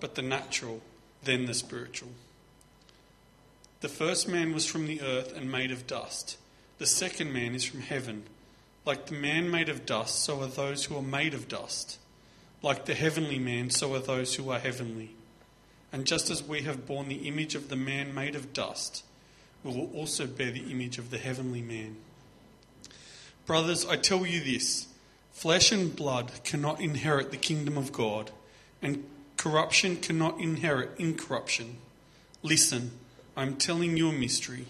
but the natural, then the spiritual. The first man was from the earth and made of dust. The second man is from heaven. Like the man made of dust, so are those who are made of dust. Like the heavenly man, so are those who are heavenly. And just as we have borne the image of the man made of dust, we will also bear the image of the heavenly man. Brothers, I tell you this flesh and blood cannot inherit the kingdom of God, and corruption cannot inherit incorruption. Listen, I am telling you a mystery.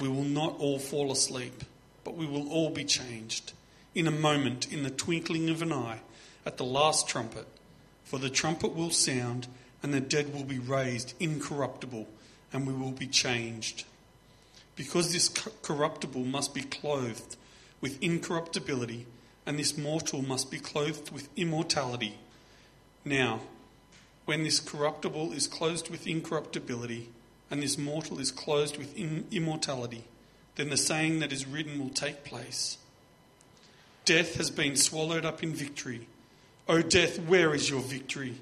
We will not all fall asleep, but we will all be changed in a moment, in the twinkling of an eye, at the last trumpet. For the trumpet will sound, and the dead will be raised incorruptible, and we will be changed. Because this corruptible must be clothed with incorruptibility, and this mortal must be clothed with immortality. Now, when this corruptible is clothed with incorruptibility, and this mortal is clothed with immortality, then the saying that is written will take place Death has been swallowed up in victory. O death, where is your victory?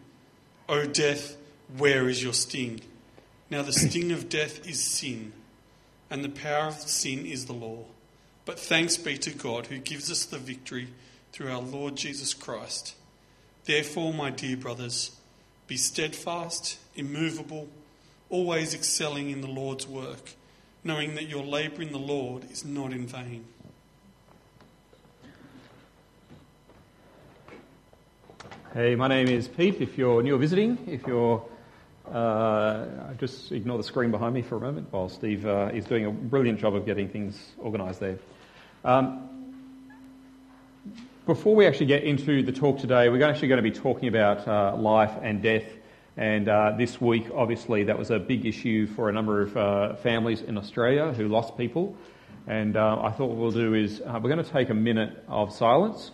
O death, where is your sting? Now the sting of death is sin, and the power of sin is the law. But thanks be to God who gives us the victory through our Lord Jesus Christ. Therefore, my dear brothers, be steadfast, immovable, always excelling in the Lord's work, knowing that your labour in the Lord is not in vain. Hey, my name is Pete. If you're new or visiting, if you're uh, just ignore the screen behind me for a moment while Steve uh, is doing a brilliant job of getting things organised there. Um, before we actually get into the talk today, we're actually going to be talking about uh, life and death and uh, this week, obviously, that was a big issue for a number of uh, families in Australia who lost people. And uh, I thought what we'll do is uh, we're going to take a minute of silence.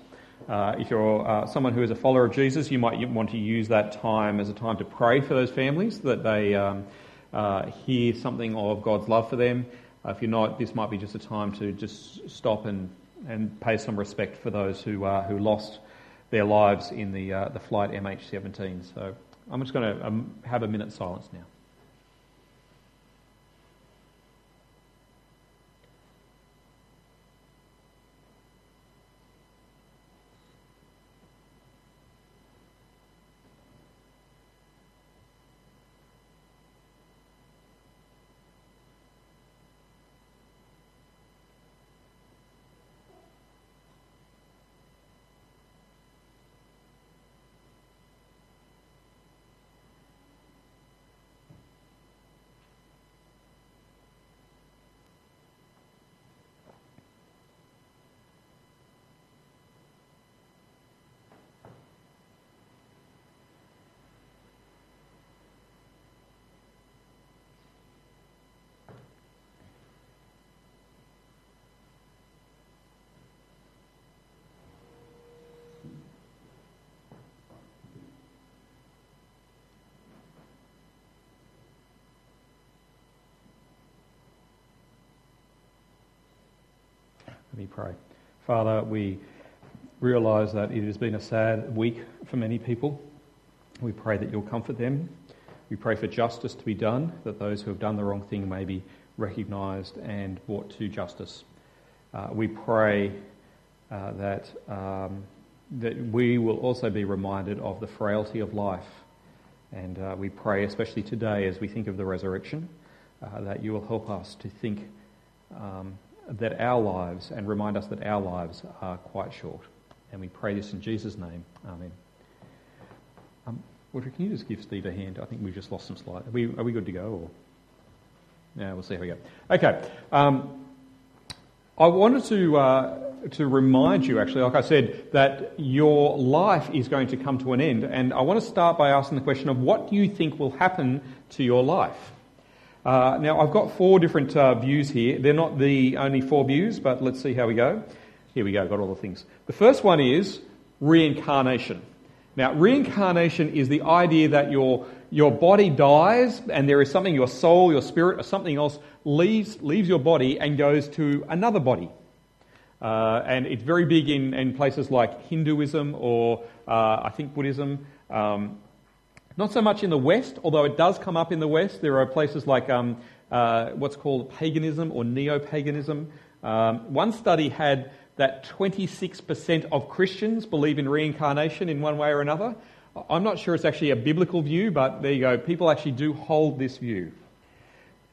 Uh, if you're someone who is a follower of Jesus, you might want to use that time as a time to pray for those families, that they um, hear something of God's love for them. if you're not, this might be just a time to just stop and, and pay some respect for those who, who lost their lives in the, the flight MH17. So I'm just going to um, have a minute silence now. Let me pray. Father, we realise that it has been a sad week for many people. We pray that you'll comfort them. We pray for justice to be done, that those who have done the wrong thing may be recognised and brought to justice. Uh, we pray uh, that, um, that we will also be reminded of the frailty of life. And uh, we pray, especially today, as we think of the resurrection, uh, that you will help us to think um, that our lives and remind us that our lives are quite short. And we pray this in Jesus' name. Amen. Um, Audrey, can you just give Steve a hand? I think we've just lost some slides. Are we, are we good to go? Or? We'll see how we go. Okay. Um, I wanted to, uh, to remind you, actually, like I said, that your life is going to come to an end. And I want to start by asking the question of what do you think will happen to your life? Uh, now, I've got four different uh, views here. They're not the only four views, but let's see how we go. Here we go, got all the things. The first one is reincarnation. Now, reincarnation is the idea that your, your body dies and there is something, your soul, your spirit, or something else leaves, leaves your body and goes to another body. Uh, and it's very big in, in places like Hinduism or uh, I think Buddhism. Um, Not so much in the West, although it does come up in the West. There are places like um, uh, what's called paganism or neo paganism. Um, one study had that 26% of Christians believe in reincarnation in one way or another. I'm not sure it's actually a biblical view, but there you go. People actually do hold this view.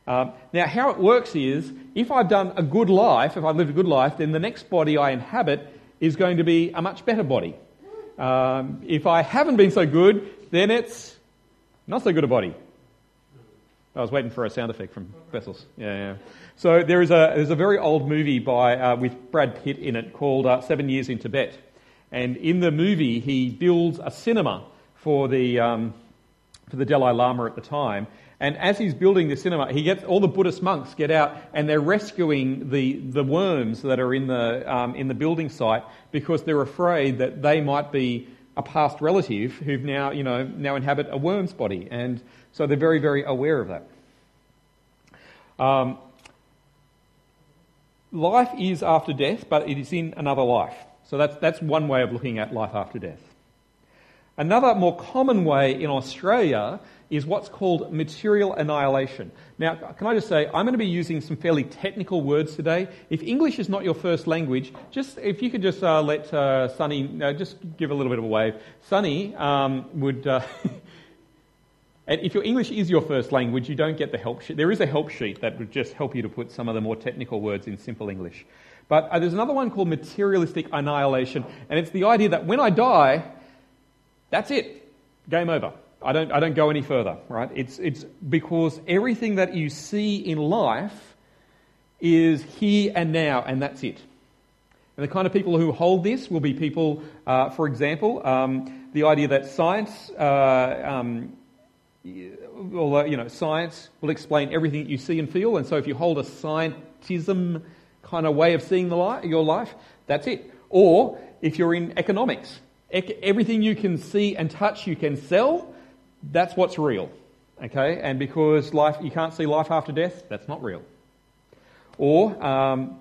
Um, now, how it works is if I've done a good life, if I've lived a good life, then the next body I inhabit is going to be a much better body. Um, if I haven't been so good, then it's not so good a body. I was waiting for a sound effect from Vessels. Yeah, yeah. So there is a there's a very old movie by uh, with Brad Pitt in it called uh, Seven Years in Tibet, and in the movie he builds a cinema for the um, for the Dalai Lama at the time. And as he's building the cinema, he gets all the Buddhist monks get out and they're rescuing the, the worms that are in the um, in the building site because they're afraid that they might be a past relative who've now you know now inhabit a worm's body. And so they're very, very aware of that. Um, life is after death, but it is in another life. So that's, that's one way of looking at life after death. Another more common way in Australia is what's called material annihilation. Now, can I just say, I'm going to be using some fairly technical words today. If English is not your first language, just if you could just uh, let uh, Sunny uh, just give a little bit of a wave. Sunny um, would uh, And if your English is your first language, you don't get the help sheet. There is a help sheet that would just help you to put some of the more technical words in simple English. But uh, there's another one called materialistic annihilation, and it's the idea that when I die, that's it. Game over. I don't, I don't go any further, right? It's, it's because everything that you see in life is here and now, and that's it. And the kind of people who hold this will be people, uh, for example, um, the idea that science uh, um, although, you know, science will explain everything that you see and feel, and so if you hold a scientism kind of way of seeing the your life, that's it. Or if you're in economics, everything you can see and touch, you can sell, that's what's real. Okay? And because life, you can't see life after death, that's not real. Or um,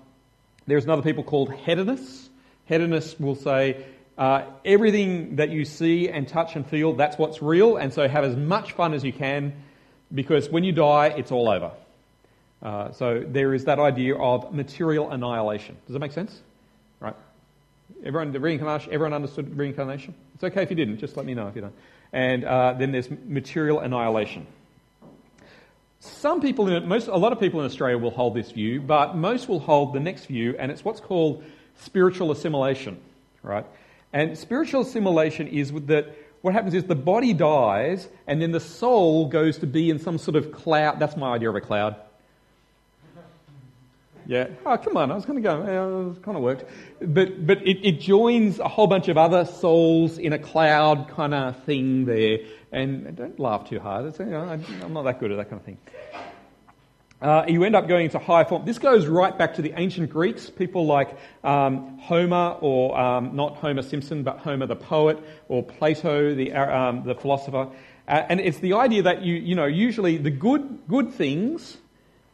there's another people called hedonists. Hedonists will say uh, everything that you see and touch and feel, that's what's real, and so have as much fun as you can because when you die, it's all over. Uh, so there is that idea of material annihilation. Does that make sense? Right? Everyone, the reincarnation, everyone understood reincarnation? It's okay if you didn't, just let me know if you don't. And uh, then there's material annihilation. Some people, in most, a lot of people in Australia will hold this view, but most will hold the next view, and it's what's called spiritual assimilation, right? And spiritual assimilation is that what happens is the body dies and then the soul goes to be in some sort of cloud. That's my idea of a cloud. Yeah. Oh, come on. I was going to go. It kind of worked. But, but it, it joins a whole bunch of other souls in a cloud kind of thing there. And don't laugh too hard. You know, I'm not that good at that kind of thing. Uh, you end up going into higher form. This goes right back to the ancient Greeks, people like um, Homer, or um, not Homer Simpson, but Homer the poet, or Plato the, um, the philosopher. Uh, and it's the idea that you, you know, usually the good, good things,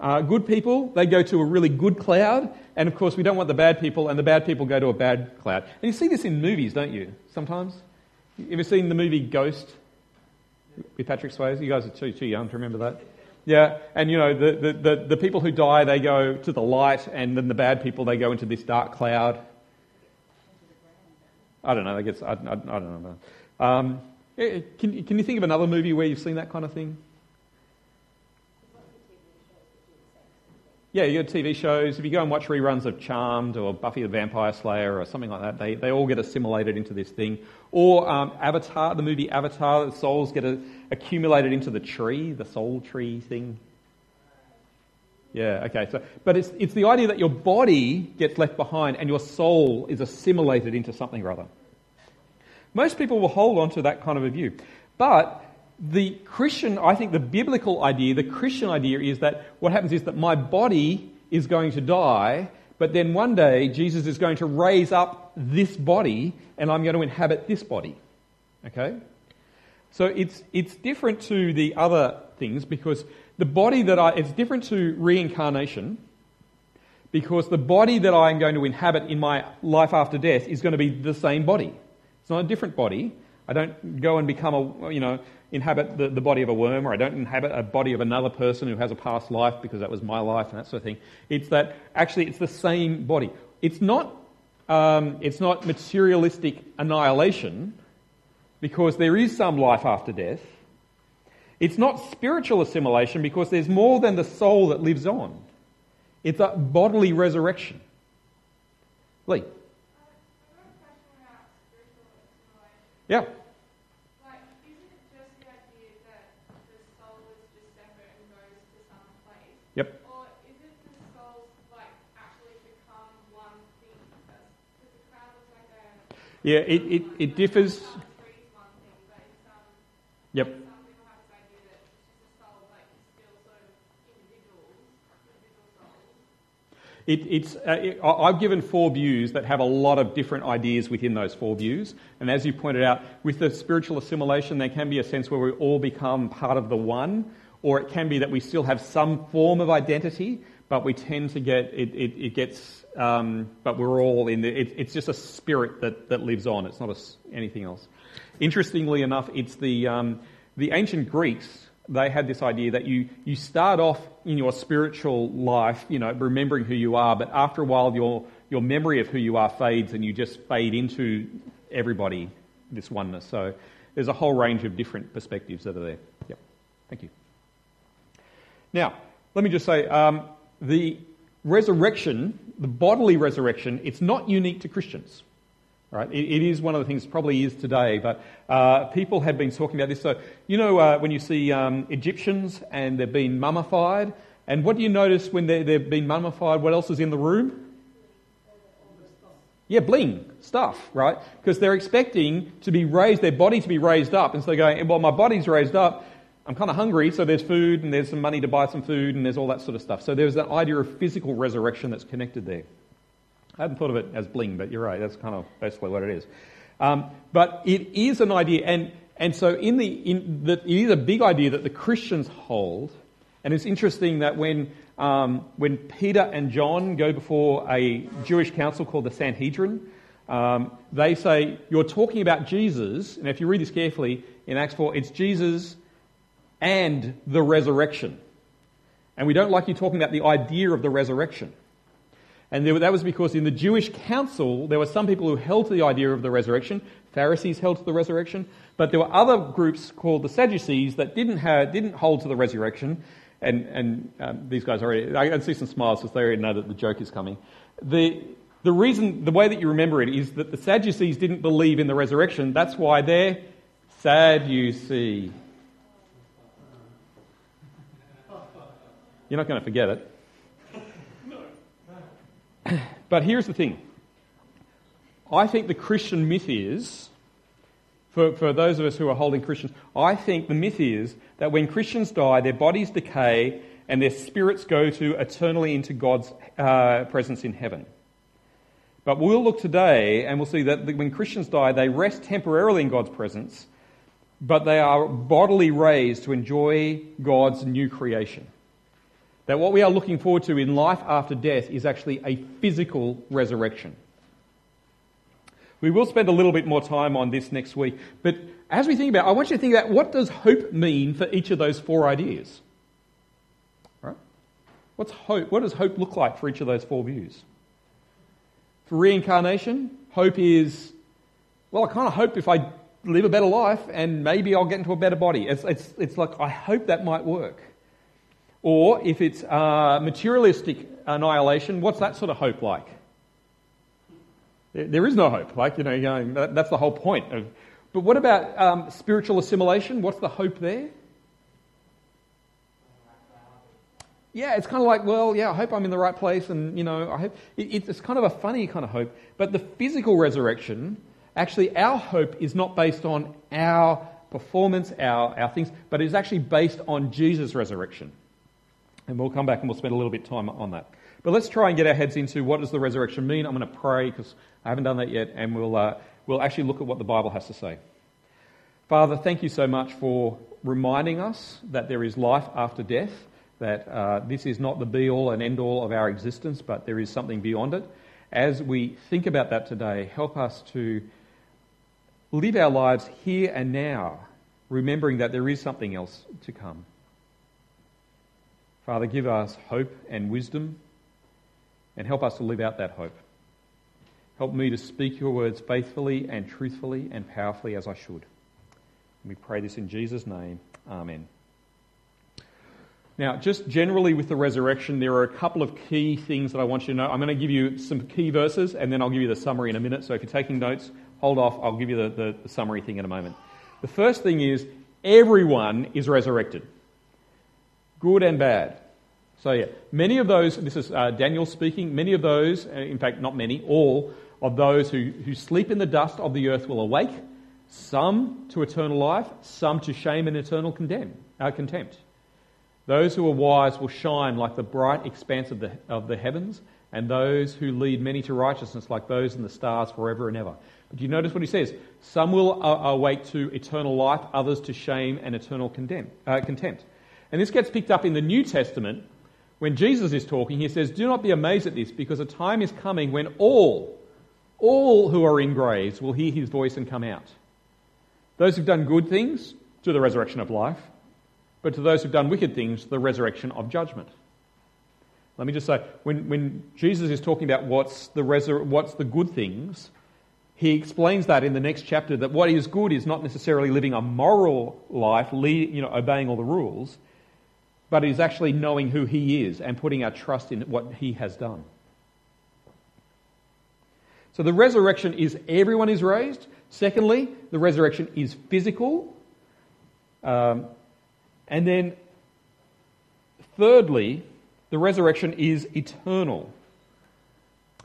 uh, good people, they go to a really good cloud, and of course we don't want the bad people, and the bad people go to a bad cloud. And you see this in movies, don't you? Sometimes. You ever seen the movie Ghost with Patrick Swayze? You guys are too, too young to remember that. Yeah, and you know, the, the, the, the, people who die, they go to the light, and then the bad people, they go into this dark cloud. I don't know, I guess, I, I, I don't know. Um, can, can you think of another movie where you've seen that kind of thing? Yeah, you got TV shows. If you go and watch reruns of Charmed or Buffy the Vampire Slayer or something like that, they, they all get assimilated into this thing. Or um, Avatar, the movie Avatar, the souls get a, accumulated into the tree, the soul tree thing. Yeah, okay. So, but it's, it's the idea that your body gets left behind and your soul is assimilated into something or other. Most people will hold on to that kind of a view. But the Christian, I think the biblical idea, the Christian idea is that what happens is that my body is going to die, but then one day Jesus is going to raise up this body and I'm going to inhabit this body. Okay? So it's, it's different to the other things because the body that I, it's different to reincarnation because the body that I am going to inhabit in my life after death is going to be the same body. It's not a different body. I don't go and become a, you know, inhabit the, the body of a worm or I don't inhabit a body of another person who has a past life because that was my life and that sort of thing. It's that actually it's the same body. It's not, um, it's not materialistic annihilation because there is some life after death. It's not spiritual assimilation because there's more than the soul that lives on. It's a bodily resurrection. Lee. Yeah. Yep. Or is it the souls like actually become one thing? Because the crowd looks like a. Yeah, it, it, it differs. Freeze one thing, but in some, Yep. some people have this idea that it's just a soul, like it's still sort of individuals, individual souls. It, it's, uh, it, I've given four views that have a lot of different ideas within those four views. And as you pointed out, with the spiritual assimilation, there can be a sense where we all become part of the one, or it can be that we still have some form of identity, but we tend to get, it, it, it gets, um, but we're all in the, it, it's just a spirit that, that lives on. It's not a anything else. Interestingly enough, it's the, um, the ancient Greeks, they had this idea that you, you start off in your spiritual life, you know, remembering who you are, but after a while your, your memory of who you are fades and you just fade into everybody, this oneness. So there's a whole range of different perspectives that are there. Yep. Thank you. Now, let me just say, um, the resurrection, the bodily resurrection, it's not unique to Christians. Right? It, it is one of the things, probably is today, but uh, people have been talking about this. So, you know, uh, when you see um, Egyptians and they've been mummified, and what do you notice when they, they've been mummified? What else is in the room? Yeah, bling, stuff, right? Because they're expecting to be raised, their body to be raised up. And so they're going, well, my body's raised up. I'm kind of hungry, so there's food and there's some money to buy some food and there's all that sort of stuff. So there's that idea of physical resurrection that's connected there. I hadn't thought of it as bling, but you're right. That's kind of basically what it is. Um, but it is an idea, and, and so in the, in the, it is a big idea that the Christians hold. And it's interesting that when, um, when Peter and John go before a Jewish council called the Sanhedrin, um, they say, You're talking about Jesus. And if you read this carefully in Acts 4, it's Jesus and the resurrection. And we don't like you talking about the idea of the resurrection. And that was because in the Jewish council, there were some people who held to the idea of the resurrection. Pharisees held to the resurrection. But there were other groups called the Sadducees that didn't, have, didn't hold to the resurrection. And, and um, these guys already, I can see some smiles because they already know that the joke is coming. The, the reason, the way that you remember it is that the Sadducees didn't believe in the resurrection. That's why they're sad, you see. You're not going to forget it. No. but here's the thing. I think the Christian myth is, for, for those of us who are holding Christians, I think the myth is that when Christians die, their bodies decay and their spirits go to eternally into God's uh, presence in heaven. But we'll look today and we'll see that when Christians die, they rest temporarily in God's presence, but they are bodily raised to enjoy God's new creation. That what we are looking forward to in life after death is actually a physical resurrection. We will spend a little bit more time on this next week, but as we think about I want you to think about what does hope mean for each of those four ideas? Right? What's hope? What does hope look like for each of those four views? For reincarnation, hope is, well, I kind of hope if I live a better life and maybe I'll get into a better body. It's, it's, it's like, I hope that might work. Or if it's uh, materialistic annihilation, what's that sort of hope like? There, is no hope. Like, you know, going, that, that's the whole point. Of, but what about um, spiritual assimilation? What's the hope there? Yeah, it's kind of like, well, yeah, I hope I'm in the right place, and you know, I hope it, it's kind of a funny kind of hope. But the physical resurrection, actually, our hope is not based on our performance, our, our things, but it's actually based on Jesus' resurrection. And we'll come back and we'll spend a little bit of time on that. But let's try and get our heads into what does the resurrection mean. I'm going to pray because I haven't done that yet, and we'll, uh, we'll actually look at what the Bible has to say. Father, thank you so much for reminding us that there is life after death, that uh, this is not the be all and end all of our existence, but there is something beyond it. As we think about that today, help us to live our lives here and now, remembering that there is something else to come. Father, give us hope and wisdom and help us to live out that hope. Help me to speak your words faithfully and truthfully and powerfully as I should. And We pray this in Jesus' name. Amen. Now, just generally with the resurrection, there are a couple of key things that I want you to know. I'm going to give you some key verses and then I'll give you the summary in a minute. So if you're taking notes, hold off. I'll give you the, the, the summary thing in a moment. The first thing is everyone is resurrected, good and bad. So, yeah, many of those, this is uh, Daniel speaking, many of those, uh, in fact, not many, all of those who, who sleep in the dust of the earth will awake, some to eternal life, some to shame and eternal condemn, uh, contempt. Those who are wise will shine like the bright expanse of the, of the heavens, and those who lead many to righteousness like those in the stars forever and ever. But do you notice what he says? Some will awake to eternal life, others to shame and eternal condemn, uh, contempt. And this gets picked up in the New Testament when Jesus is talking, he says, Do not be amazed at this, because a time is coming when all, all who are in graves will hear his voice and come out. Those who've done good things, to the resurrection of life, but to those who've done wicked things, the resurrection of judgment. Let me just say, when, when Jesus is talking about what's the, resur- what's the good things, he explains that in the next chapter that what is good is not necessarily living a moral life, you know, obeying all the rules but it is actually knowing who He is and putting our trust in what He has done. So the resurrection is everyone is raised. Secondly, the resurrection is physical. Um, and then, thirdly, the resurrection is eternal.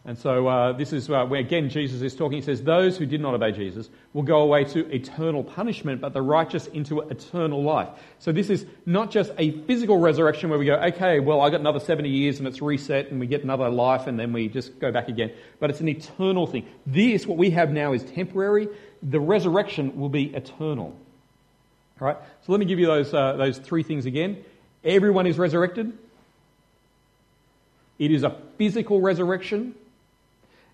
And so uh, this is uh, where, again, Jesus is talking. He says, Those who did not obey Jesus will go away to eternal punishment, but the righteous into eternal life. So this is not just a physical resurrection where we go, okay, well, I got another 70 years and it's reset and we get another life and then we just go back again. But it's an eternal thing. This, what we have now, is temporary. The resurrection will be eternal. All right? So let me give you those, uh, those three things again. Everyone is resurrected. It is a physical resurrection.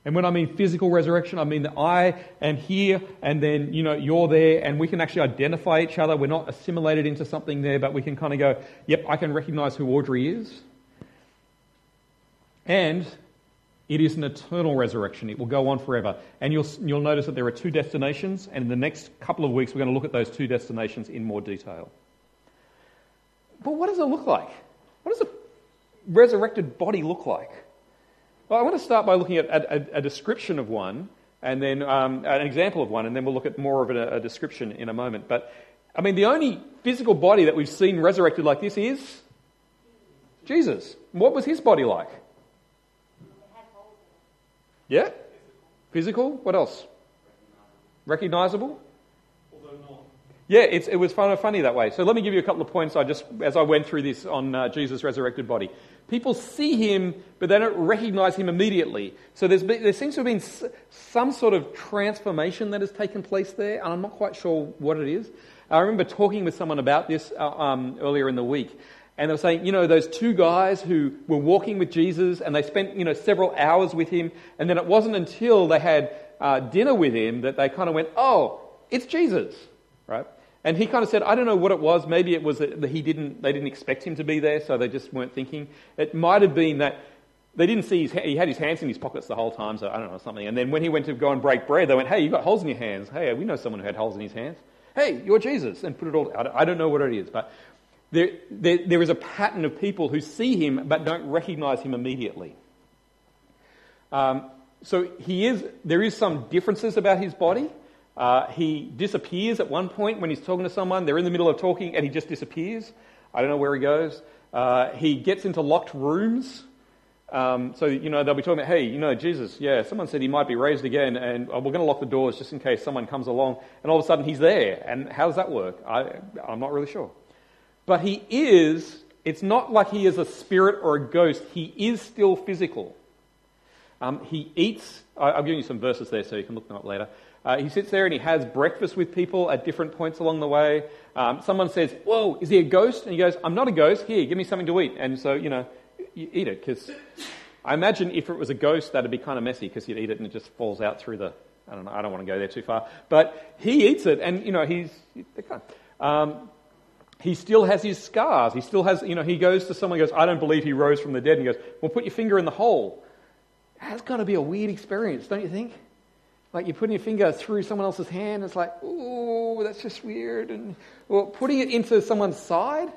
And when I mean physical resurrection, I mean that I am here and then, you know, you're there and we can actually identify each other. We're not assimilated into something there, but we can kind of go, yep, I can recognize who Audrey is. And it is an eternal resurrection. It will go on forever. And you'll, you'll notice that there are two destinations, and in the next couple of weeks, we're going to look at those two destinations in more detail. But what does it look like? What does a resurrected body look like? Well, I want to start by looking at a, description of one, and then um, an example of one, and then we'll look at more of a, a description in a moment. But I mean, the only physical body that we've seen resurrected like this is Jesus. What was his body like? Yeah? Physical? What else? Recognizable? Yeah, it was kind of funny that way. So let me give you a couple of points I just, as I went through this on uh, Jesus' resurrected body. People see him, but they don't recognize him immediately. So been, there seems to have been some sort of transformation that has taken place there, and I'm not quite sure what it is. I remember talking with someone about this uh, um, earlier in the week, and they were saying, you know, those two guys who were walking with Jesus, and they spent, you know, several hours with him, and then it wasn't until they had uh, dinner with him that they kind of went, oh, it's Jesus, right? And he kind of said, I don't know what it was. Maybe it was that he didn't, they didn't expect him to be there, so they just weren't thinking. It might have been that they didn't see his, he had his hands in his pockets the whole time, so I don't know, something. And then when he went to go and break bread, they went, hey, you've got holes in your hands. Hey, we know someone who had holes in his hands. Hey, you're Jesus. And put it all, out. I don't know what it is, but there, there, there is a pattern of people who see him but don't recognize him immediately. Um, so he is, there is some differences about his body. Uh, he disappears at one point when he's talking to someone. They're in the middle of talking and he just disappears. I don't know where he goes. Uh, he gets into locked rooms. Um, so, you know, they'll be talking about, hey, you know, Jesus, yeah, someone said he might be raised again, and uh, we're going to lock the doors just in case someone comes along. And all of a sudden he's there. And how does that work? I, I'm not really sure. But he is, it's not like he is a spirit or a ghost. He is still physical. Um, he eats, I, give you some verses there so you can look them up later. Uh, he sits there and he has breakfast with people at different points along the way. Um, someone says, Whoa, is he a ghost? And he goes, I'm not a ghost. Here, give me something to eat. And so, you know, you eat it. Because I imagine if it was a ghost, that'd be kind of messy because you'd eat it and it just falls out through the. I don't know, I don't want to go there too far. But he eats it and, you know, he's. Um, he still has his scars. He still has, you know, he goes to someone and goes, I don't believe he rose from the dead. And he goes, Well, put your finger in the hole. That's got to be a weird experience, don't you think? Like you're putting your finger through someone else's hand, it's like, ooh, that's just weird. And well, putting it into someone's side,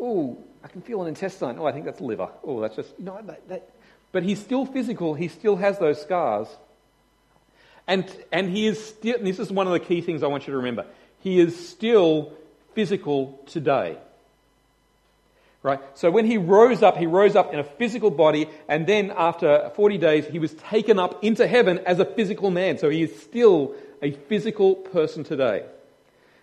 ooh, I can feel an intestine. Oh, I think that's liver. Oh, that's just, no. that, that. But he's still physical. He still has those scars. And, and he is still, this is one of the key things I want you to remember. He is still physical today. Right? So when he rose up, he rose up in a physical body, and then after 40 days, he was taken up into heaven as a physical man. So he is still a physical person today.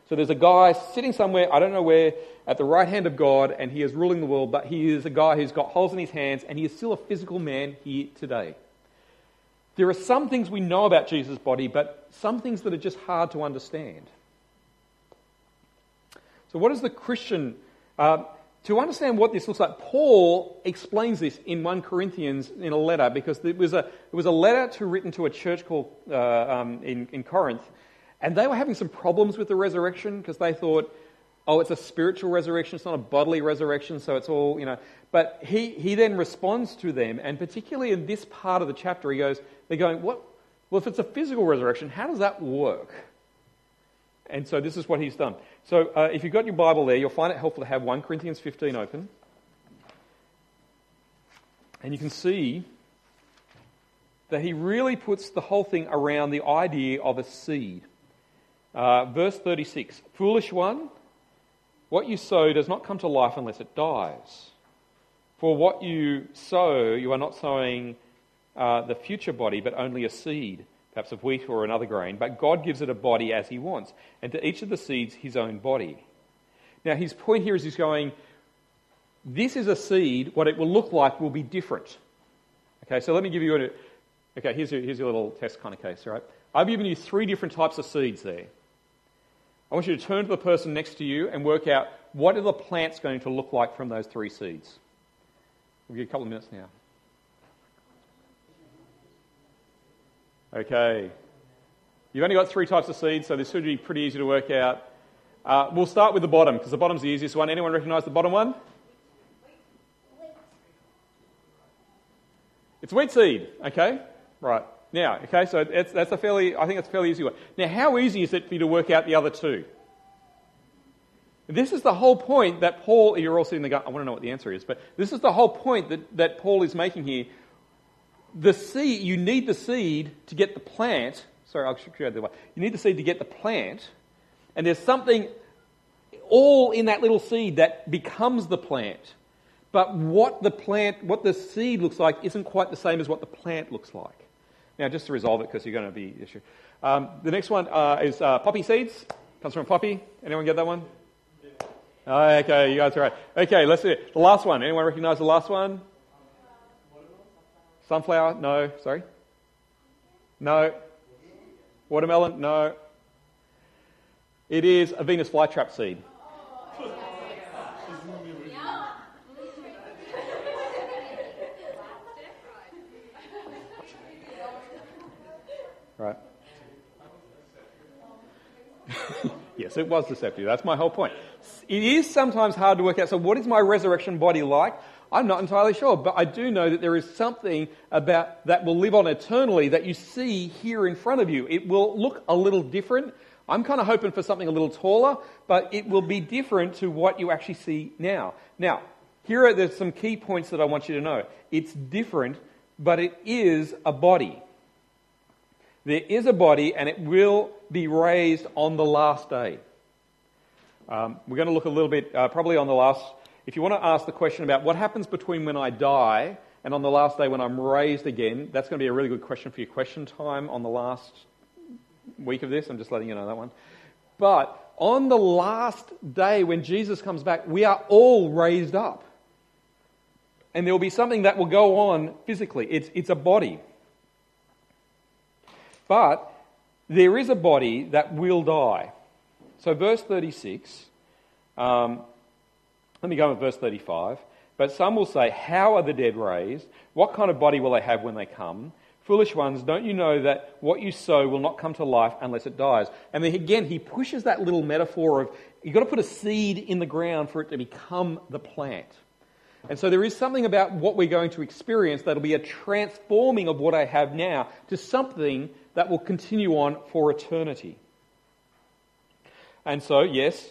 So there's a guy sitting somewhere, I don't know where, at the right hand of God, and he is ruling the world, but he is a guy who's got holes in his hands, and he is still a physical man here today. There are some things we know about Jesus' body, but some things that are just hard to understand. So, what is the Christian? Uh, to understand what this looks like, Paul explains this in 1 Corinthians in a letter because it was a, it was a letter to, written to a church called uh, um, in, in Corinth, and they were having some problems with the resurrection because they thought, oh, it's a spiritual resurrection, it's not a bodily resurrection, so it's all, you know. But he, he then responds to them, and particularly in this part of the chapter, he goes, they're going, what? Well, if it's a physical resurrection, how does that work? And so this is what he's done. So uh, if you've got your Bible there, you'll find it helpful to have 1 Corinthians 15 open. And you can see that he really puts the whole thing around the idea of a seed. Uh, verse 36 Foolish one, what you sow does not come to life unless it dies. For what you sow, you are not sowing uh, the future body, but only a seed perhaps of wheat or another grain, but God gives it a body as he wants, and to each of the seeds his own body. Now, his point here is he's going, this is a seed, what it will look like will be different. Okay, so let me give you a, okay, here's your, here's your little test kind of case, right? I've given you three different types of seeds there. I want you to turn to the person next to you and work out what are the plants going to look like from those three seeds. We'll give you a couple of minutes now. Okay. You've only got three types of seeds, so this should be pretty easy to work out. Uh, we'll start with the bottom, because the bottom's the easiest one. Anyone recognise the bottom one? It's wheat seed, okay? Right. Now, okay, so that's a fairly, I think it's a fairly easy one. Now, how easy is it for you to work out the other two? This is the whole point that Paul, you're all sitting there going, I want to know what the answer is, but this is the whole point that, that Paul is making here the seed, you need the seed to get the plant. Sorry, I'll show you the way. You need the seed to get the plant, and there's something all in that little seed that becomes the plant. But what the plant, what the seed looks like, isn't quite the same as what the plant looks like. Now, just to resolve it, because you're going to be issue. Um, the next one uh, is uh, poppy seeds. Comes from poppy. Anyone get that one? Oh, okay, you guys are right. Okay, let's do it. The last one. Anyone recognize the last one? Sunflower? No. Sorry? No. Watermelon? No. It is a Venus flytrap seed. Right. yes, it was deceptive. That's my whole point. It is sometimes hard to work out. So, what is my resurrection body like? I'm not entirely sure, but I do know that there is something about that will live on eternally that you see here in front of you. It will look a little different. I'm kind of hoping for something a little taller, but it will be different to what you actually see now. Now, here are there's some key points that I want you to know. It's different, but it is a body. There is a body, and it will be raised on the last day. Um, we're going to look a little bit, uh, probably on the last if you want to ask the question about what happens between when I die and on the last day when I'm raised again, that's going to be a really good question for your question time on the last week of this. I'm just letting you know that one. But on the last day when Jesus comes back, we are all raised up. And there will be something that will go on physically. It's, it's a body. But there is a body that will die. So, verse 36 um, let me go with verse 35. But some will say, How are the dead raised? What kind of body will they have when they come? Foolish ones, don't you know that what you sow will not come to life unless it dies? And again, he pushes that little metaphor of you've got to put a seed in the ground for it to become the plant. And so there is something about what we're going to experience that'll be a transforming of what I have now to something that will continue on for eternity. And so, yes,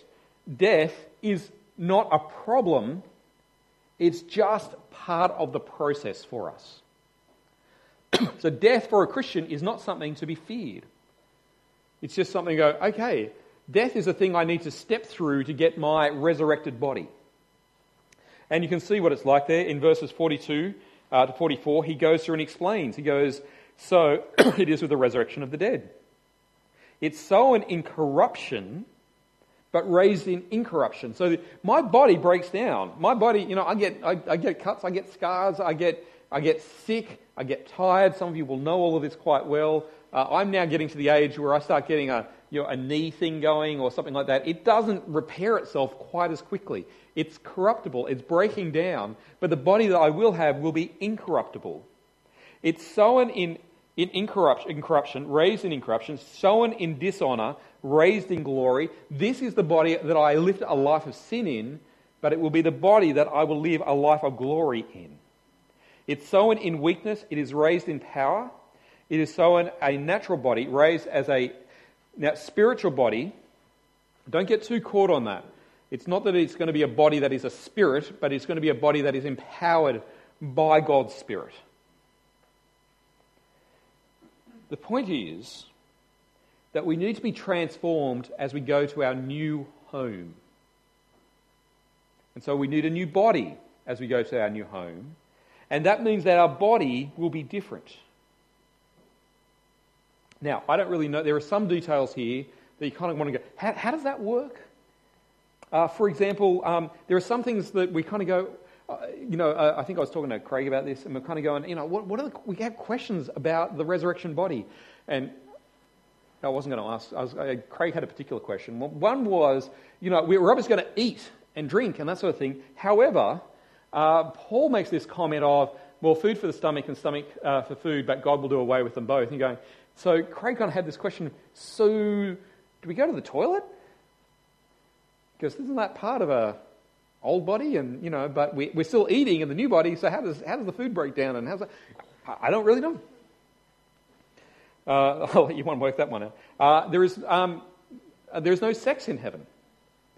death is not a problem, it's just part of the process for us. so, death for a Christian is not something to be feared. It's just something to go, okay, death is a thing I need to step through to get my resurrected body. And you can see what it's like there in verses 42 uh, to 44. He goes through and explains. He goes, So it is with the resurrection of the dead. It's sown in corruption, but raised in incorruption. So my body breaks down. My body, you know, I get, I, I get cuts, I get scars, I get, I get sick, I get tired. Some of you will know all of this quite well. Uh, I'm now getting to the age where I start getting a, you know, a knee thing going or something like that. It doesn't repair itself quite as quickly. It's corruptible, it's breaking down, but the body that I will have will be incorruptible. It's sown in, in incorruption, raised in incorruption, sown in dishonor, raised in glory. This is the body that I lived a life of sin in, but it will be the body that I will live a life of glory in. It's sown in weakness, it is raised in power. It is sown a natural body, raised as a now, spiritual body. Don't get too caught on that. It's not that it's going to be a body that is a spirit, but it's going to be a body that is empowered by God's Spirit. The point is that we need to be transformed as we go to our new home. And so we need a new body as we go to our new home. And that means that our body will be different. Now, I don't really know. There are some details here that you kind of want to go, how, how does that work? Uh, for example, um, there are some things that we kind of go, you know, I think I was talking to Craig about this, and we're kind of going, you know, what, what are the, we have questions about the resurrection body, and I wasn't going to ask. Was, uh, Craig had a particular question. One was, you know, we we're always going to eat and drink and that sort of thing. However, uh, Paul makes this comment of, well, food for the stomach and stomach uh, for food, but God will do away with them both. And going, so Craig kind of had this question. So, do we go to the toilet? Because isn't that part of a old body? And, you know, but we, we're still eating in the new body, so how does, how does the food break down? And how's that? I don't really know. Uh, I'll let you one work that one out. Uh, there, is, um, there is no sex in heaven.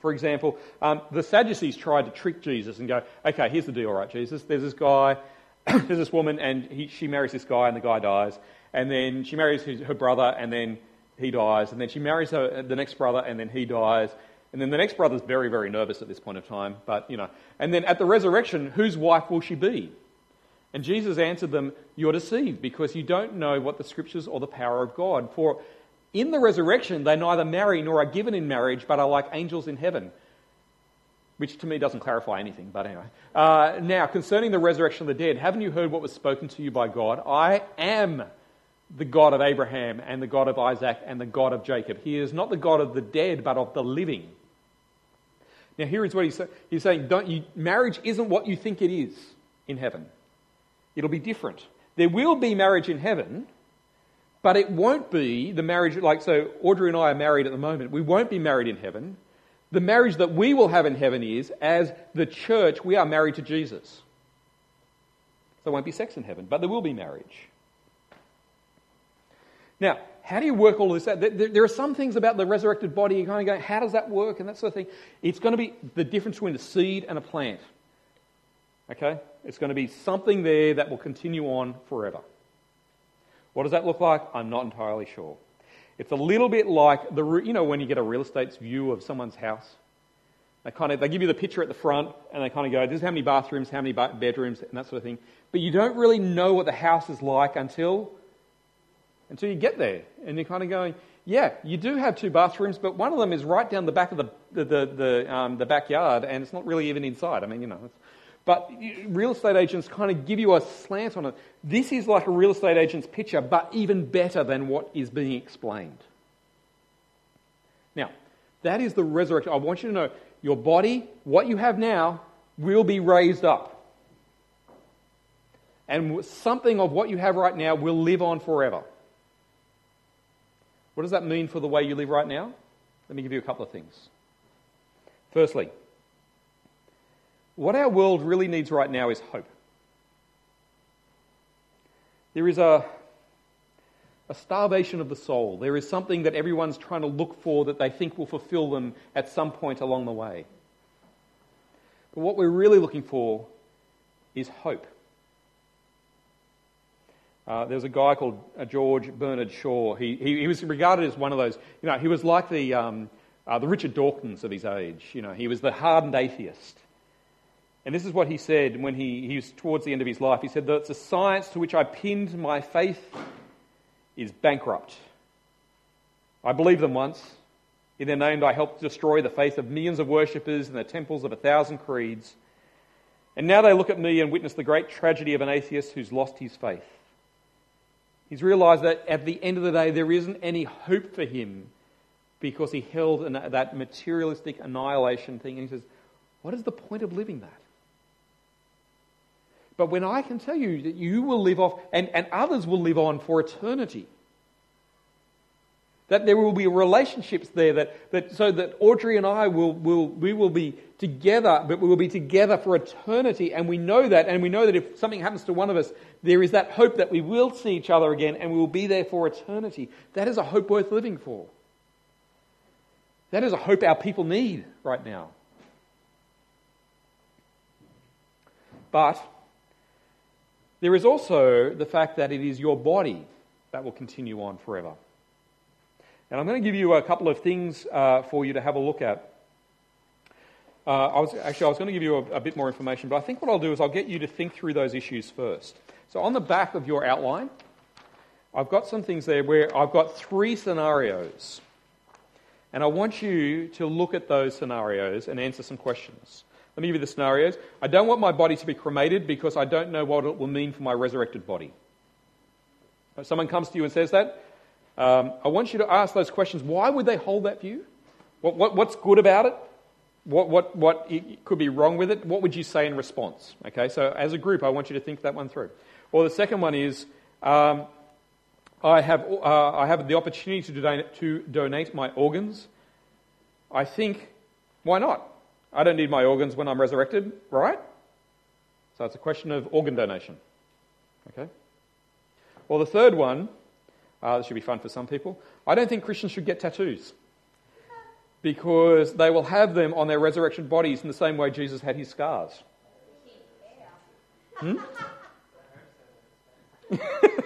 For example, um, the Sadducees tried to trick Jesus and go, okay, here's the deal, right, Jesus? There's this guy, there's this woman, and he, she marries this guy, and the guy dies. And then she marries his, her brother, and then he dies. And then she marries her, the next brother, and then he dies. And then the next brother's very, very nervous at this point of time, but you know. And then at the resurrection, whose wife will she be? And Jesus answered them, You're deceived because you don't know what the scriptures or the power of God. For in the resurrection, they neither marry nor are given in marriage, but are like angels in heaven. Which to me doesn't clarify anything, but anyway. Uh, now, concerning the resurrection of the dead, haven't you heard what was spoken to you by God? I am the God of Abraham and the God of Isaac and the God of Jacob. He is not the God of the dead, but of the living. Now, here is what he's saying. He's saying, don't you, marriage isn't what you think it is in heaven. It'll be different. There will be marriage in heaven, but it won't be the marriage, like, so Audrey and I are married at the moment. We won't be married in heaven. The marriage that we will have in heaven is, as the church, we are married to Jesus. So there won't be sex in heaven, but there will be marriage. Now, how do you work all this out? There are some things about the resurrected body, you're kind of go, how does that work? And that sort of thing. It's going to be the difference between a seed and a plant. Okay? It's going to be something there that will continue on forever. What does that look like? I'm not entirely sure. It's a little bit like the you know when you get a real estate's view of someone's house. They kind of they give you the picture at the front and they kind of go, "This is how many bathrooms, how many bedrooms, and that sort of thing." But you don't really know what the house is like until until you get there. And you're kind of going, yeah, you do have two bathrooms, but one of them is right down the back of the, the, the, the, um, the backyard, and it's not really even inside. I mean, you know. But real estate agents kind of give you a slant on it. This is like a real estate agent's picture, but even better than what is being explained. Now, that is the resurrection. I want you to know your body, what you have now, will be raised up. and something of what you have right now will live on forever. What does that mean for the way you live right now? Let me give you a couple of things. Firstly, what our world really needs right now is hope. There is a, a starvation of the soul. There is something that everyone's trying to look for that they think will fulfill them at some point along the way. But what we're really looking for is hope. Uh, there was a guy called uh, George Bernard Shaw. He, he, he, was regarded as one of those, you know, he was like the, um, uh, the Richard Dawkins of his age. You know, he was the hardened atheist. And this is what he said when he, he was towards the end of his life. He said that the science to which I pinned my faith is bankrupt. I believed them once. In their name, I helped destroy the faith of millions of worshippers in the temples of a thousand creeds. And now they look at me and witness the great tragedy of an atheist who's lost his faith. He's realized that at the end of the day, there isn't any hope for him because he held an, that materialistic annihilation thing. And he says, What is the point of living that? But when I can tell you that you will live off, and, and others will live on for eternity, that there will be relationships there that, that so that Audrey and I will, will we will be together, but we will be together for eternity, and we know that, and we know that if something happens to one of us, there is that hope that we will see each other again and we will be there for eternity. That is a hope worth living for. That is a hope our people need right now. But there is also the fact that it is your body that will continue on forever. And I'm going to give you a couple of things uh, for you to have a look at. Uh, I was, actually, I was going to give you a, a, bit more information, but I think what I'll do is I'll get you to think through those issues first. So, on the back of your outline, I've got some things there where I've got three scenarios. And I want you to look at those scenarios and answer some questions. Let me give you the scenarios. I don't want my body to be cremated because I don't know what it will mean for my resurrected body. If someone comes to you and says that, um, I want you to ask those questions. Why would they hold that view? What, what, what's good about it? What, what, what could be wrong with it? What would you say in response? Okay, so as a group, I want you to think that one through. Or the second one is um, I, have, uh, I have the opportunity to donate, to donate my organs. I think, why not? I don't need my organs when I'm resurrected, right? So it's a question of organ donation. Okay? Well, the third one, uh, this should be fun for some people. I don't think Christians should get tattoos because they will have them on their resurrection bodies in the same way Jesus had his scars. Hmm?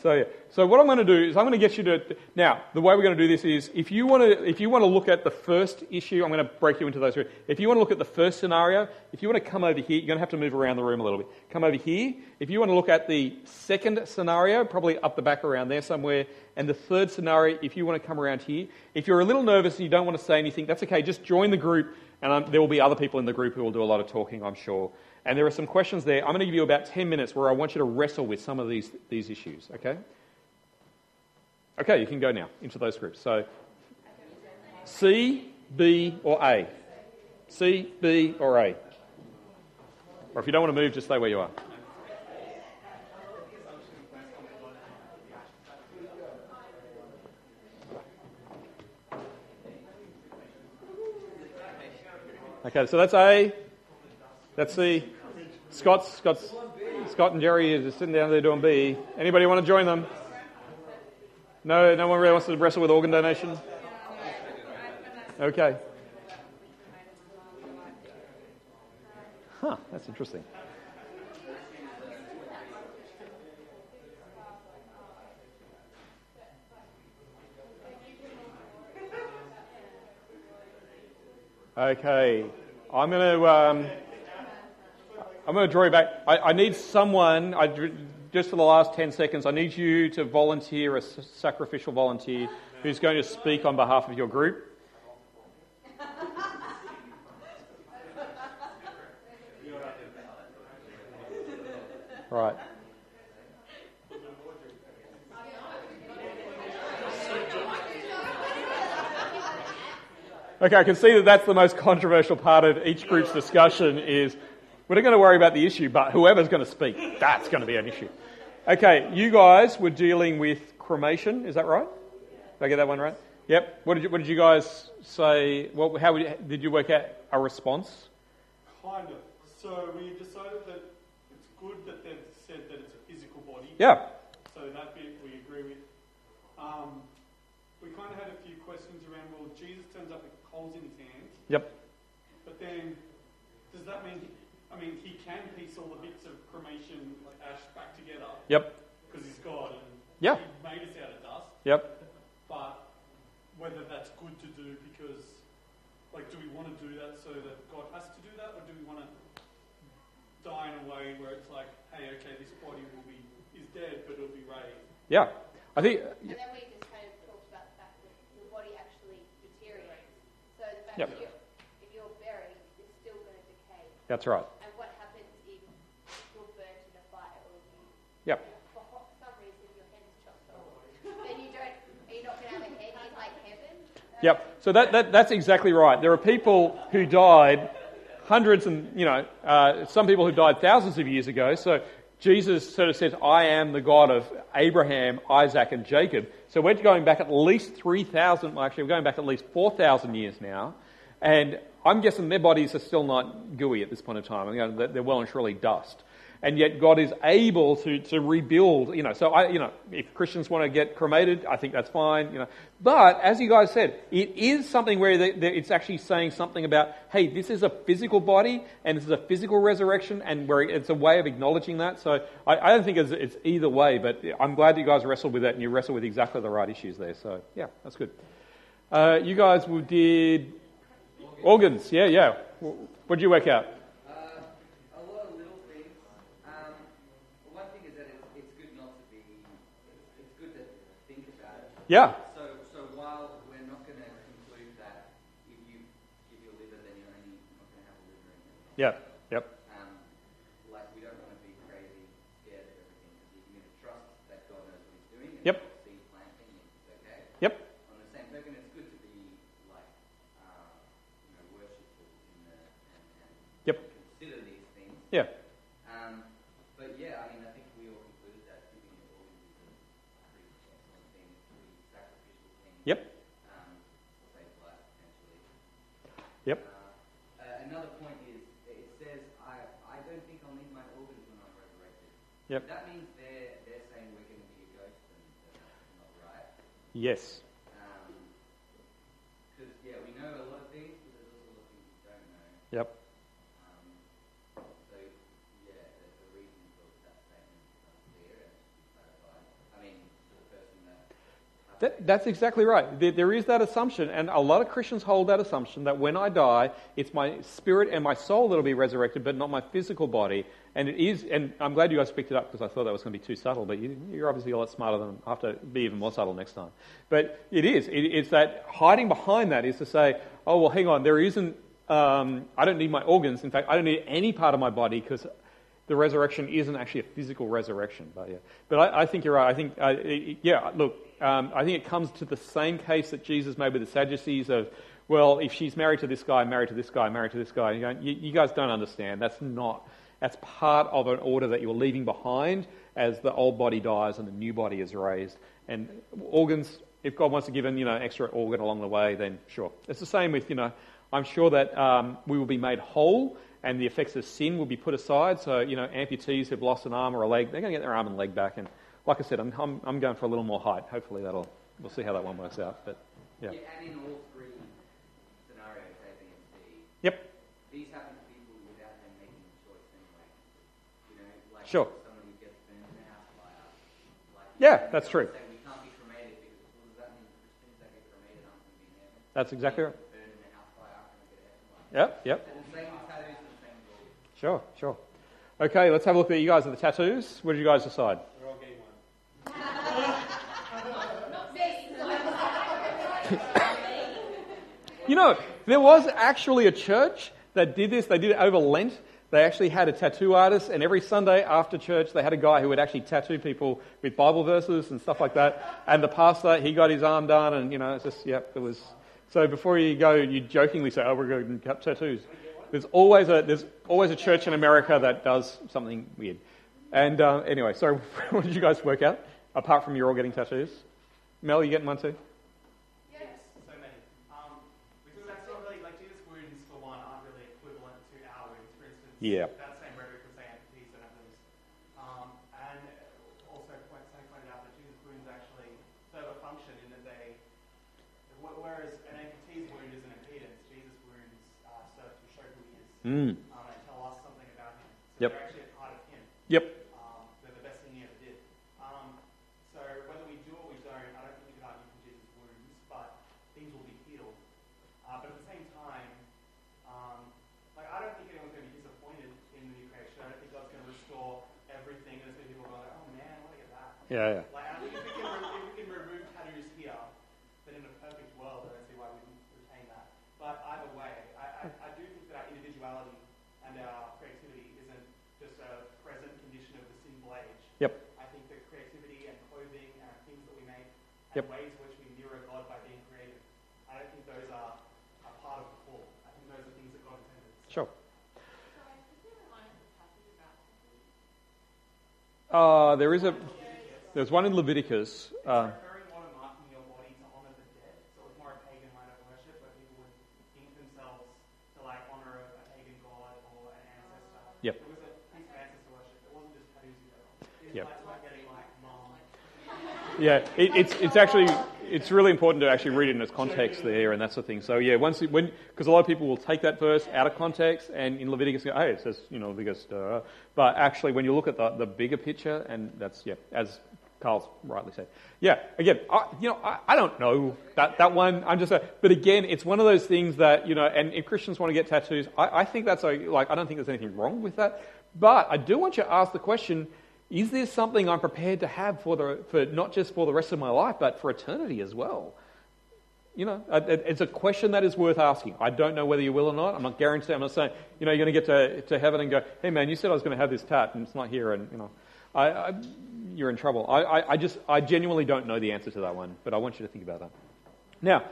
so yeah. So what I'm going to do is I'm going to get you to now. The way we're going to do this is if you want to if you want to look at the first issue, I'm going to break you into those. If you want to look at the first scenario, if you want to come over here, you're going to have to move around the room a little bit. Come over here. If you want to look at the second scenario, probably up the back around there somewhere, and the third scenario, if you want to come around here. If you're a little nervous and you don't want to say anything, that's okay. Just join the group, and um, there will be other people in the group who will do a lot of talking, I'm sure. And there are some questions there. I'm going to give you about 10 minutes where I want you to wrestle with some of these, these issues, okay? Okay, you can go now into those groups. So C, B, or A? C, B, or A? Or if you don't want to move, just stay where you are. Okay, so that's A. That's C. Scott's, Scott's, Scott and Jerry are just sitting down there doing B. Anybody want to join them? No, no one really wants to wrestle with organ donation? Okay. Huh, that's interesting. Okay, I'm going to um, I'm going to draw you back. I, I need someone. I just for the last 10 seconds, I need you to volunteer, a sacrificial volunteer, who's going to speak on behalf of your group. Right. Okay, I can see that that's the most controversial part of each group's discussion is We're not going to worry about the issue, but whoever's going to speak, that's going to be an issue. Okay, you guys were dealing with cremation, is that right? Did I get that one right? Yep. What did you, what did you guys say? What, how would you, did you work out a response? Kind of. So we decided that it's good that they've said that it's a physical body. Yeah. So that bit we agree with. Um, we kind of had a few questions around, well, Jesus turns up with coals in his hands, Yep. but then does that mean, I mean, he can piece all the bits of cremation, like ash, back together Yep. because he's God and Yeah. he made us out of dust, Yep. but whether that's good to do because, like, do we want to do that so that God has to do that, or do we want to die in a way where it's like, hey, okay, this body will be, is dead, but it'll be raised? Yeah. I think, And then we just kind of talked about the fact that the body actually deteriorates. So the fact Yep. that you're, if you're buried, it's still going to decay. that's right. And what happens if you're burnt in a fire or you, Yep. for some reason your head is chopped off? then you don't, are you not going to have a head in like heaven? Yep. So that, that, that's exactly right. There are people who died hundreds and, you know, uh, some people who died thousands of years ago. So Jesus sort of says, I am the God of Abraham, Isaac, and Jacob. So we're going back at least 3,000, well, actually, we're going back at least 4,000 years now. And I'm guessing their bodies are still not gooey at this point in time. You know, they're- they're well and truly dust. And yet God is able to, to rebuild, you know. So I, you know, if Christians want to get cremated, I think that's fine, you know. But as you guys said, it is something where they, they, it's actually saying something about, hey, this is a physical body and this is a physical resurrection, and where it's a way of acknowledging that. So I, I don't think it's, it's either way, but I'm glad you guys wrestled with that and you wrestled with exactly the right issues there. So yeah, that's good. Uh, you guys did organs, yeah, yeah. What did you work out? Uh, a lot of little things. Um, one thing is that it's, it's good not to be. It's, it's good to think about it. Yeah, So, so while we're not going to conclude that if you give your liver, then you're only not going to have a liver in it. yeah, yep, Um, like we don't want to be crazy scared of everything because you're going to trust that God knows what He's doing. And Yep. And okay. yep, On the same token, it's good to be like, uh, you know, worshipful in the and, and Yep. consider these things. yeah, Um, but yeah, I mean, I think we all concluded that giving your organs is a pretty excellent thing, pretty sacrificial thing. Yep. Um, to save life potentially. Yep, Uh, another point is it says, I, I don't think I'll need my organs when I'm resurrected. Yep. That means they're, they're saying we're going to be a ghost and that's not right. yes, Because, yeah, we know a lot of things, but there's also a lot of things we don't know. yep, Um, so, yeah, the, the reason for that statement is unclear and it should be clarified. I mean, for the person that. That, that's exactly right. There, there is that assumption, and a lot of Christians hold that assumption that when I die, it's my spirit and my soul that'll be resurrected, but not my physical body. And it is, and I'm glad you guys picked it up because I thought that was going to be too subtle, but you, you're obviously a lot smarter than I have to be even more subtle next time. But it is. It, it's that hiding behind that is to say, oh, well, hang on, there isn't, um, I don't need my organs. In fact, I don't need any part of my body because the resurrection isn't actually a physical resurrection. But yeah, but I, I think you're right. I think uh, yeah. Look, um, I think it comes to the same case that Jesus made with the Sadducees of, well, if she's married to this guy, married to this guy, married to this guy, you, you, you guys don't understand. That's not. That's part of an order that you're leaving behind as the old body dies and the new body is raised. And organs, if God wants to give an you know extra organ along the way, then sure. It's the same with you know. I'm sure that um, we will be made whole and the effects of sin will be put aside. So, you know, amputees who've lost an arm or a leg, they're going to get their arm and leg back. And like I said, I'm, I'm, I'm going for a little more height. Hopefully that'll, we'll see how that one works out. But, yeah. and in all three scenarios, A, B, and C, Yep. these happen to people without them making a choice anyway. You know, like Sure. someone who gets burned in a house fire. Like, Yeah, that's true. Say we can't be cremated because well, does that mean Christians that get cremated aren't going to be heaven? That's exactly right. Burned in a house fire aren't going to get heaven. Yep, yep. And the same with tattoos and the same with organs. Sure, sure. Okay, let's have a look at you guys at the tattoos. What did you guys decide? We're all getting one. Not me. You know, there was actually a church that did this. They did it over Lent. They actually had a tattoo artist, and every Sunday after church, they had a guy who would actually tattoo people with Bible verses and stuff like that. And the pastor, he got his arm done, and you know, it's just, yep, it was. So before you go, you jokingly say, "Oh, we're going to cut tattoos." There's always a there's always a church in America that does something weird. And uh, anyway, so what did you guys work out? Apart from you're all getting tattoos, Mel, you getting one too? Yes. So many. Um, because that's not really, like Jesus' wounds, for one, aren't really equivalent to our wounds. For instance, Yeah. that same rhetoric would say amputees don't have those. Um, and also, quite Sam pointed out that Jesus' wounds actually serve a function in that they, whereas an amputee's wound is an impedance, Jesus' wounds uh, serve to show who he is Mm. um, and tell us something about him. So Yep. they're actually a part of him. Yep. Um, they're the best thing he ever did. Um, so whether we do or we don't, I don't think we can argue from Jesus' wounds, but things will be healed. Uh, but at the same time, um, like I don't think anyone's going to be disappointed in the new creation. I don't think God's going to restore everything. There's going to be people going like, oh man, I want to get that. Yeah, yeah. Like I think if we, can re- if we can remove tattoos here, then in a perfect world, I don't see why we wouldn't retain that. But either way, I, I, I do think that our individuality and our creativity isn't just a present condition of the sinful age. Yep. I think that creativity and clothing and things that we make and Yep. ways in which we mirror God by being creative, I don't think those are a part of the fall. I think those are things that God intended. Sure. Sorry, is there a line of the passage about tattoos? Uh, there is a there's one in Leviticus. Uh, referring more to marking your body to honor the dead. So it was more a pagan line of worship where people would ink themselves to like honor a, a pagan god or. Yep. It was a piece of ancestor worship. It wasn't just tattoos you got. It's Yep. like, like getting like mom. yeah, it, it's it's actually it's really important to actually read it in its context there and that sort of thing. So yeah, once it, when because a lot of people will take that verse out of context and in Leviticus go, hey, it says you know Leviticus, uh, but actually when you look at the the bigger picture and that's yeah, as Carl's rightly said, yeah. Again, I, you know, I, I don't know that that one. I'm just, a, but again, it's one of those things that you know, and if Christians want to get tattoos, I, I think that's a, like I don't think there's anything wrong with that, but I do want you to ask the question. Is this something I'm prepared to have for the for not just for the rest of my life, but for eternity as well? You know, uh, it's a question that is worth asking. I don't know whether you will or not. I'm not guaranteeing. I'm not saying, you know, you're going to get to, to heaven and go, hey man, you said I was going to have this tat and it's not here, and you know, I, I, you're in trouble. I, I, I just, I genuinely don't know the answer to that one, but I want you to think about that. Now,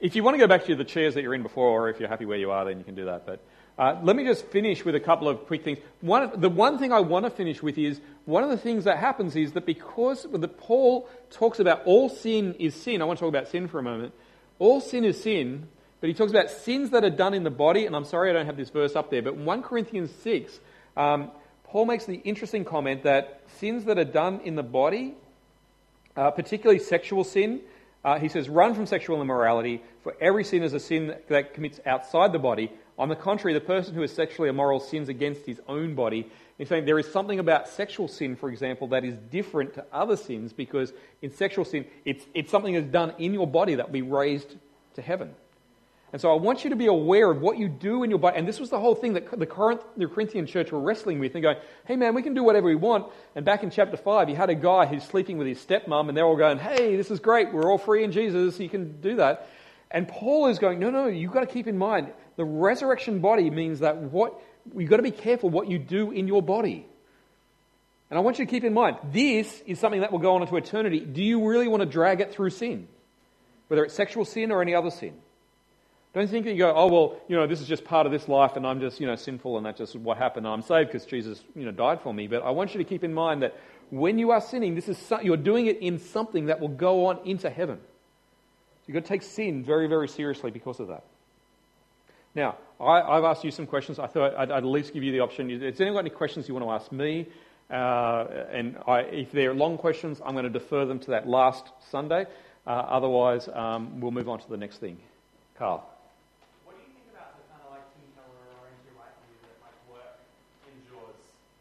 if you want to go back to the chairs that you're in before, or if you're happy where you are, then you can do that. But uh, let me just finish with a couple of quick things. One, the one thing I want to finish with is one of the things that happens is that because the Paul talks about all sin is sin. I want to talk about sin for a moment. All sin is sin, but he talks about sins that are done in the body. And I'm sorry I don't have this verse up there, but 1 Corinthians 6, um, Paul makes the interesting comment that sins that are done in the body uh, particularly sexual sin. Uh, he says, run from sexual immorality, for every sin is a sin that, commits outside the body. On the contrary, the person who is sexually immoral sins against his own body. He's saying there is something about sexual sin, for example, that is different to other sins because in sexual sin, it's, it's something that's done in your body that will be raised to heaven. And so I want you to be aware of what you do in your body. And this was the whole thing that the, Corinth, the Corinthian church were wrestling with and going, hey man, we can do whatever we want. And back in chapter 5, you had a guy who's sleeping with his stepmom and they're all going, hey, this is great. We're all free in Jesus. You can do that. And Paul is going, no, no, you've got to keep in mind the resurrection body means that what, you've got to be careful what you do in your body. And I want you to keep in mind, this is something that will go on into eternity. Do you really want to drag it through sin? Whether it's sexual sin or any other sin? Don't think that you go, oh, well, you know, this is just part of this life and I'm just, you know, sinful and that's just what happened. I'm saved because Jesus, you know, died for me. But I want you to keep in mind that when you are sinning, this is so, you're doing it in something that will go on into heaven. So you've got to take sin very, very seriously because of that. Now, I, I've asked you some questions. I thought I'd, I'd at least give you the option. Has anyone got any questions you want to ask me? Uh, and I, if they're long questions, I'm going to defer them to that last Sunday. Uh, otherwise, um, we'll move on to the next thing. Carl.